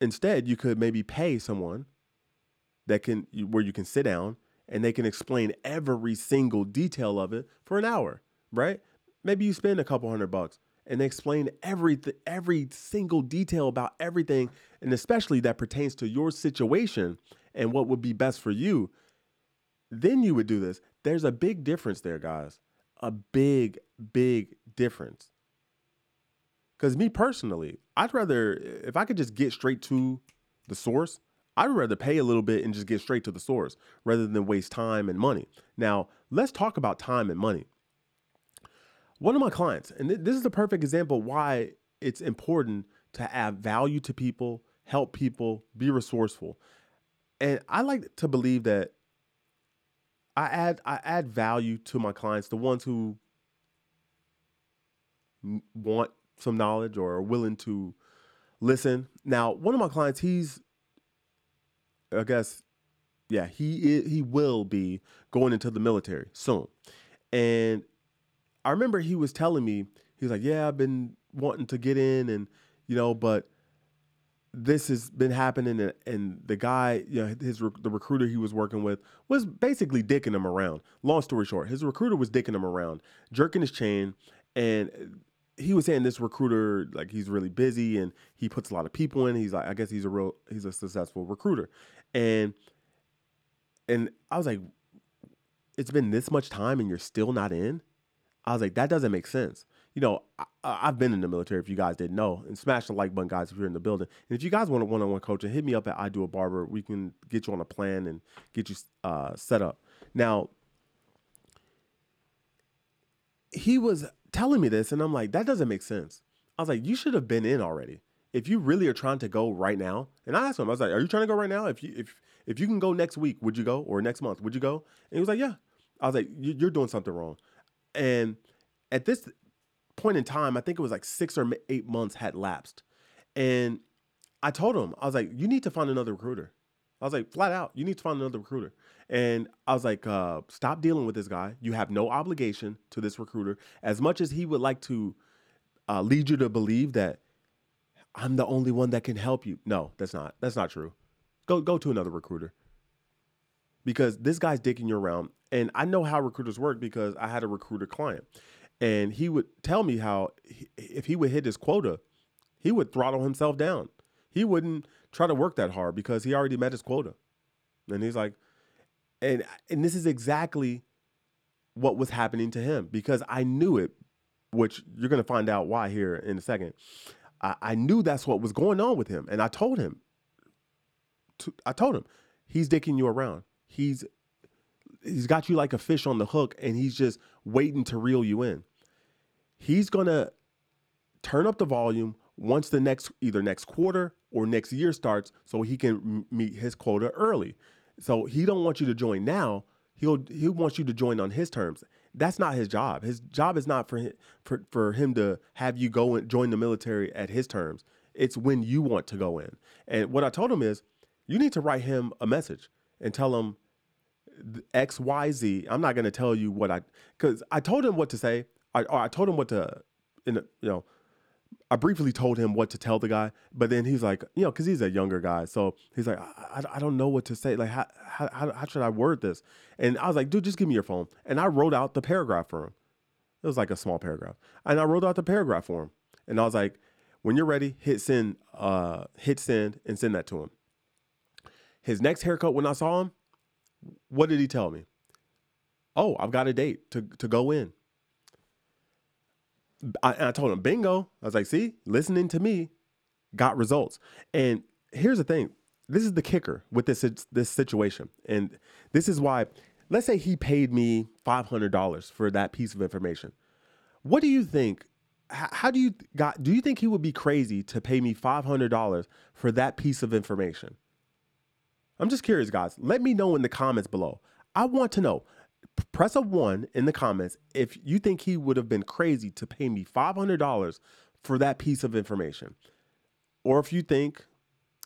instead, you could maybe pay someone that can where you can sit down and they can explain every single detail of it for an hour, right? Maybe you spend a couple hundred bucks and they explain every every single detail about everything, and especially that pertains to your situation and what would be best for you, then you would do this. There's a big difference there, guys. A big, big difference. Because me personally, I'd rather, if I could just get straight to the source, I'd rather pay a little bit and just get straight to the source rather than waste time and money. Now, let's talk about time and money. One of my clients, and th- this is the perfect example why it's important to add value to people, help people, be resourceful. And I like to believe that I add I add value to my clients, the ones who want some knowledge or are willing to listen. Now, one of my clients, he's I guess yeah, he he will be going into the military soon. And I remember he was telling me, he was like, "Yeah, I've been wanting to get in and you know, but this has been happening and, and, the guy you know his the recruiter he was working with was basically dicking him around. Long story short his recruiter was dicking him around jerking his chain and he was saying this recruiter like he's really busy and he puts a lot of people in. He's like i guess he's a real he's a successful recruiter. And and i was like it's been this much time and you're still not in? I was like that doesn't make sense you know, I, have been in the military. If you guys didn't know, and smash the like button, guys, if you're in the building. And if you guys want a one-on-one coaching, hit me up at I Do a Barber. We can get you on a plan and get you uh, set up. Now, he was telling me this, and I'm like, that doesn't make sense. I was like, you should have been in already. If you really are trying to go right now, and I asked him, I was like, are you trying to go right now? If you if if you can go next week, would you go? Or next month, would you go? And he was like, yeah. I was like, you're doing something wrong. And at this point in time, I think it was like six or eight months had lapsed. And I told him, I was like, you need to find another recruiter. I was like, flat out, you need to find another recruiter. And I was like, uh, stop dealing with this guy. You have no obligation to this recruiter. As much as he would like to uh, lead you to believe that I'm the only one that can help you. No, that's not. That's not true. Go go to another recruiter. Because this guy's dicking you around. And I know how recruiters work because I had a recruiter client and he would tell me how he, if he would hit his quota, he would throttle himself down. He wouldn't try to work that hard because he already met his quota. And he's like, and and this is exactly what was happening to him because I knew it, which you're gonna find out why here in a second. I, I knew that's what was going on with him, and I told him. To, I told him, he's dicking you around. He's he's got you like a fish on the hook and he's just waiting to reel you in. He's going to turn up the volume once the next either next quarter or next year starts so he can m- meet his quota early. So he don't want you to join now. He'll he wants you to join on his terms. That's not his job. His job is not for him, for, for him to have you go and join the military at his terms. It's when you want to go in. And what I told him is you need to write him a message and tell him X, Y, Z. I'm not to tell you what I, because I told him what to say. I, I told him what to, in you know, I briefly told him what to tell the guy, but then he's like, you know, because he's a younger guy, so he's like, I, I, don't know what to say. Like, how, how how should I word this? And I was like, dude, just give me your phone. And I wrote out the paragraph for him. It was like a small paragraph, and I wrote out the paragraph for him. And I was like, when you're ready, hit send, uh, hit send, and send that to him. His next haircut, when I saw him, what did he tell me? Oh, I've got a date to, to go in. I, I told him, bingo. I was like, see, listening to me got results. And here's the thing this is the kicker with this, this situation. And this is why, let's say he paid me $500 for that piece of information. What do you think? How do you got? Do you think he would be crazy to pay me five hundred dollars for that piece of information? I'm just curious, guys. Let me know in the comments below. I want to know. Press a one in the comments if you think he would have been crazy to pay me $500 for that piece of information. Or if you think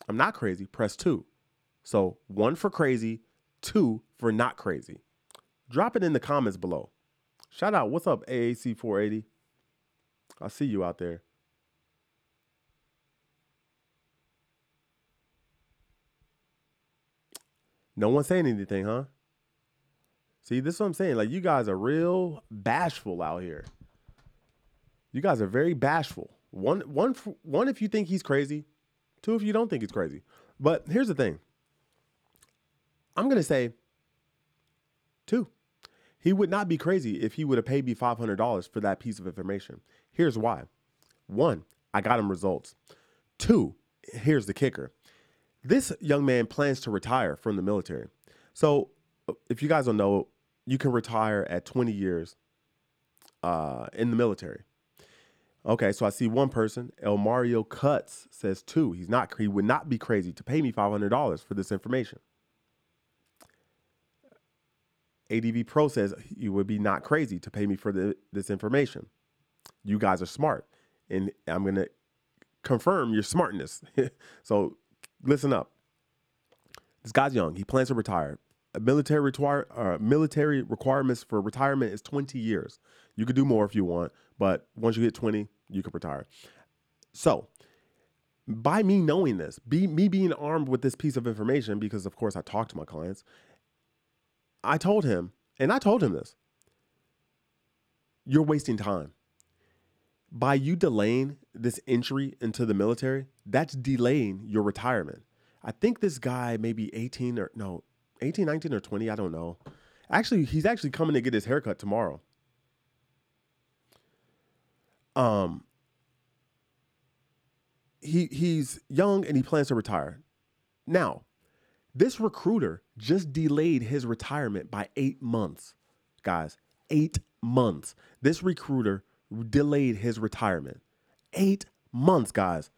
I'm not crazy, press two. So one for crazy, two for not crazy. Drop it in the comments below. Shout out. What's up, AAC 480? I see you out there. No one saying anything, huh? See, this is what I'm saying. Like you guys are real bashful out here. You guys are very bashful. One, one, one. If you think he's crazy, two if you don't think he's crazy. But here's the thing. I'm gonna say two. He would not be crazy if he would have paid me $500 for that piece of information. Here's why. One, I got him results. Two, here's the kicker. This young man plans to retire from the military. So, if you guys don't know, you can retire at 20 years uh, in the military. Okay, so I see one person, El Mario Cuts, says two. He's not. He would not be crazy to pay me five hundred dollars for this information. ADV Pro says you would be not crazy to pay me for the, this information. You guys are smart, and I'm gonna confirm your smartness. so listen up. This guy's young. He plans to retire. A military retire, uh, military requirements for retirement is 20 years. You could do more if you want, but once you hit 20, you can retire. So, by me knowing this, be me being armed with this piece of information, because of course I talk to my clients, I told him, and I told him this you're wasting time. By you delaying this entry into the military, that's delaying your retirement. I think this guy may be 18 or no, 18, 19 or 20, I don't know. Actually, he's actually coming to get his haircut tomorrow. Um he he's young and he plans to retire. Now, this recruiter just delayed his retirement by eight months. Guys, eight months. This recruiter delayed his retirement. Eight months, guys.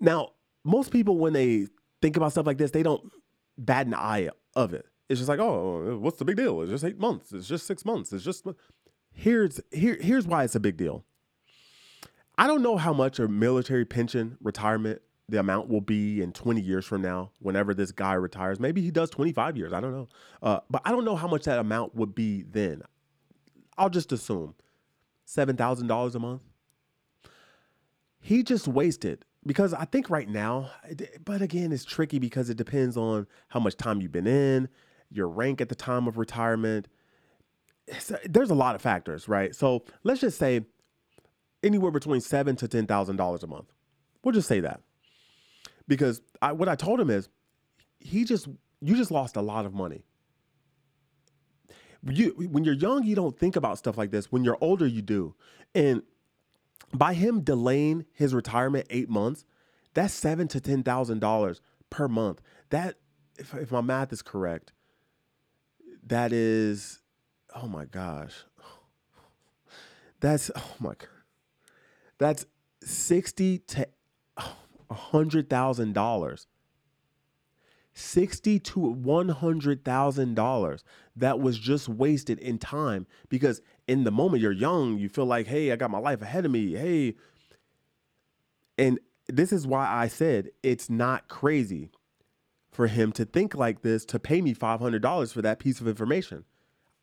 Now, most people, when they think about stuff like this, they don't bat an eye of it. It's just like, oh, what's the big deal? It's just eight months. It's just six months. It's just here's here here's why it's a big deal. I don't know how much a military pension retirement the amount will be in 20 years from now, whenever this guy retires. Maybe he does 25 years. I don't know. Uh, but I don't know how much that amount would be then. I'll just assume $7,000 a month. He just wasted because I think right now, but again, it's tricky because it depends on how much time you've been in, your rank at the time of retirement. Uh, there's a lot of factors, right? So let's just say anywhere between seven to ten thousand dollars a month. We'll just say that because I, what I told him is he just you just lost a lot of money. You when you're young, you don't think about stuff like this. When you're older, you do. And by him delaying his retirement eight months, that's seven to ten thousand dollars per month. That if, if my math is correct, that is oh my gosh. That's oh my god. That's sixty to oh, a hundred thousand dollars. Sixty to one hundred thousand dollars that was just wasted in time because in the moment you're young, you feel like, hey, I got my life ahead of me. Hey, and this is why I said it's not crazy for him to think like this to pay me $500 for that piece of information.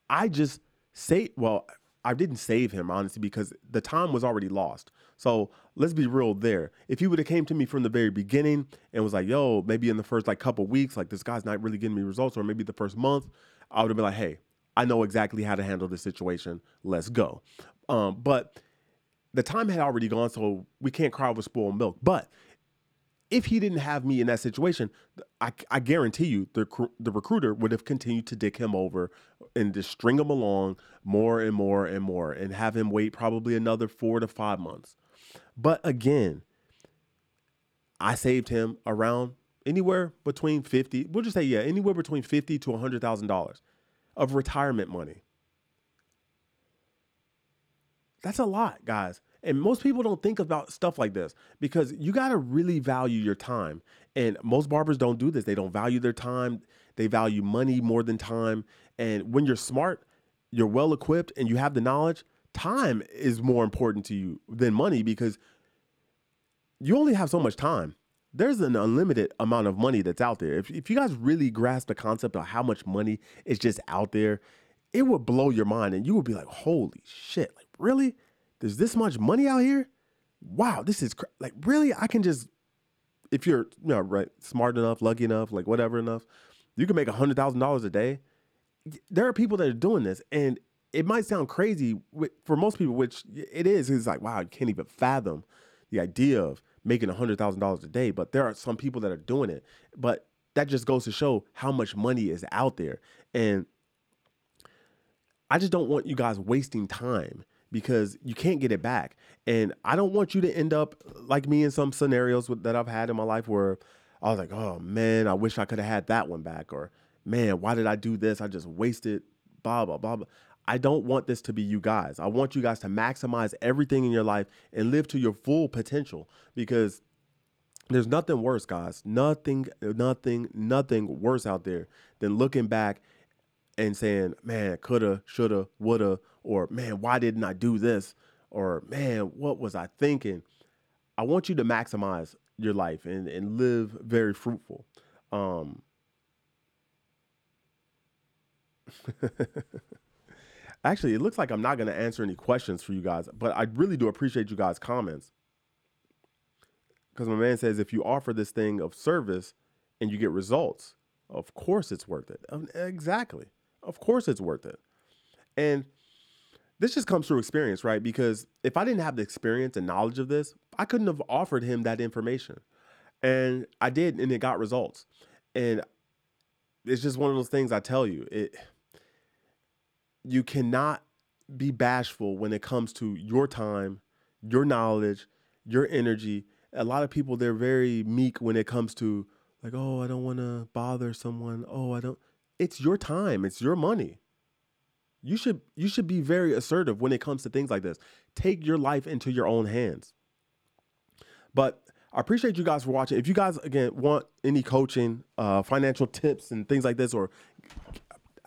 I just say, well, I didn't save him honestly because the time was already lost. So let's be real there. If he would have came to me from the very beginning and was like, "Yo, maybe in the first like couple weeks, like this guy's not really getting me results, or maybe the first month," I would have been like, "Hey, I know exactly how to handle this situation. Let's go." Um, but the time had already gone, so we can't cry over spoiled milk. But if he didn't have me in that situation, I, I guarantee you the the recruiter would have continued to dick him over and just string him along more and more and more and have him wait probably another four to five months. But again, I saved him around anywhere between 50, we'll just say, yeah, anywhere between 50 to $100,000 of retirement money. That's a lot, guys. And most people don't think about stuff like this because you got to really value your time. And most barbers don't do this. They don't value their time. They value money more than time. And when you're smart, you're well equipped, and you have the knowledge, time is more important to you than money because you only have so much time. There's an unlimited amount of money that's out there. If, if you guys really grasp the concept of how much money is just out there, it would blow your mind and you would be like, holy shit, like, really? There's this much money out here? Wow, this is cr- like, really? I can just, if you're, you know, right, smart enough, lucky enough, like whatever enough, you can make a $100,000 a day. There are people that are doing this and it might sound crazy for most people, which it is. It's like, wow, you can't even fathom the idea of making $100,000 a day. But there are some people that are doing it. But that just goes to show how much money is out there. And I just don't want you guys wasting time because you can't get it back. And I don't want you to end up like me in some scenarios that I've had in my life where I was like, oh man, I wish I could have had that one back. Or man, why did I do this? I just wasted blah, blah, blah, blah. I don't want this to be you guys. I want you guys to maximize everything in your life and live to your full potential because there's nothing worse, guys. Nothing, nothing, nothing worse out there than looking back and saying, man, coulda, shoulda, woulda, or man, why didn't I do this? Or man, what was I thinking? I want you to maximize your life and, and live very fruitful. Um, actually, it looks like I'm not going to answer any questions for you guys, but I really do appreciate you guys' comments. Because my man says if you offer this thing of service and you get results, of course it's worth it. Um, exactly. Of course it's worth it. And this just comes through experience, right? Because if I didn't have the experience and knowledge of this, I couldn't have offered him that information. And I did, and it got results. And it's just one of those things I tell you. It you cannot be bashful when it comes to your time, your knowledge, your energy. A lot of people they're very meek when it comes to like, oh, I don't want to bother someone. Oh, I don't. It's your time. It's your money. You should you should be very assertive when it comes to things like this. Take your life into your own hands. But I appreciate you guys for watching. If you guys again want any coaching, uh, financial tips and things like this, or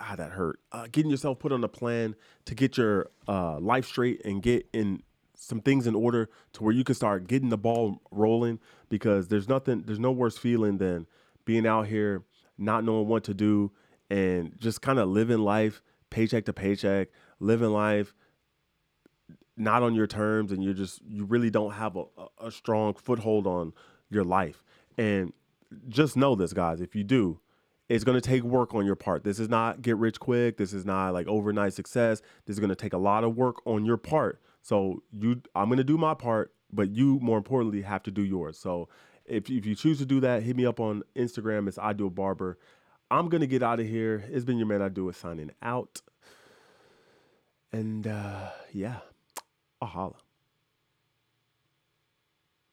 ah, that hurt. Uh, getting yourself put on a plan to get your uh, life straight and get in some things in order to where you can start getting the ball rolling. Because there's nothing, there's no worse feeling than being out here not knowing what to do and just kind of living life paycheck to paycheck, living life not on your terms, and you're just you really don't have a, a strong foothold on your life. And just know this, guys. If you do, it's going to take work on your part. This is not get rich quick. This is not like overnight success. This is going to take a lot of work on your part. So you, I'm going to do my part, but you, more importantly, have to do yours. So if, if you choose to do that, hit me up on Instagram. It's I do a barber. I'm gonna get out of here. It's been your man. I do it signing out. And uh, yeah, I'll holla.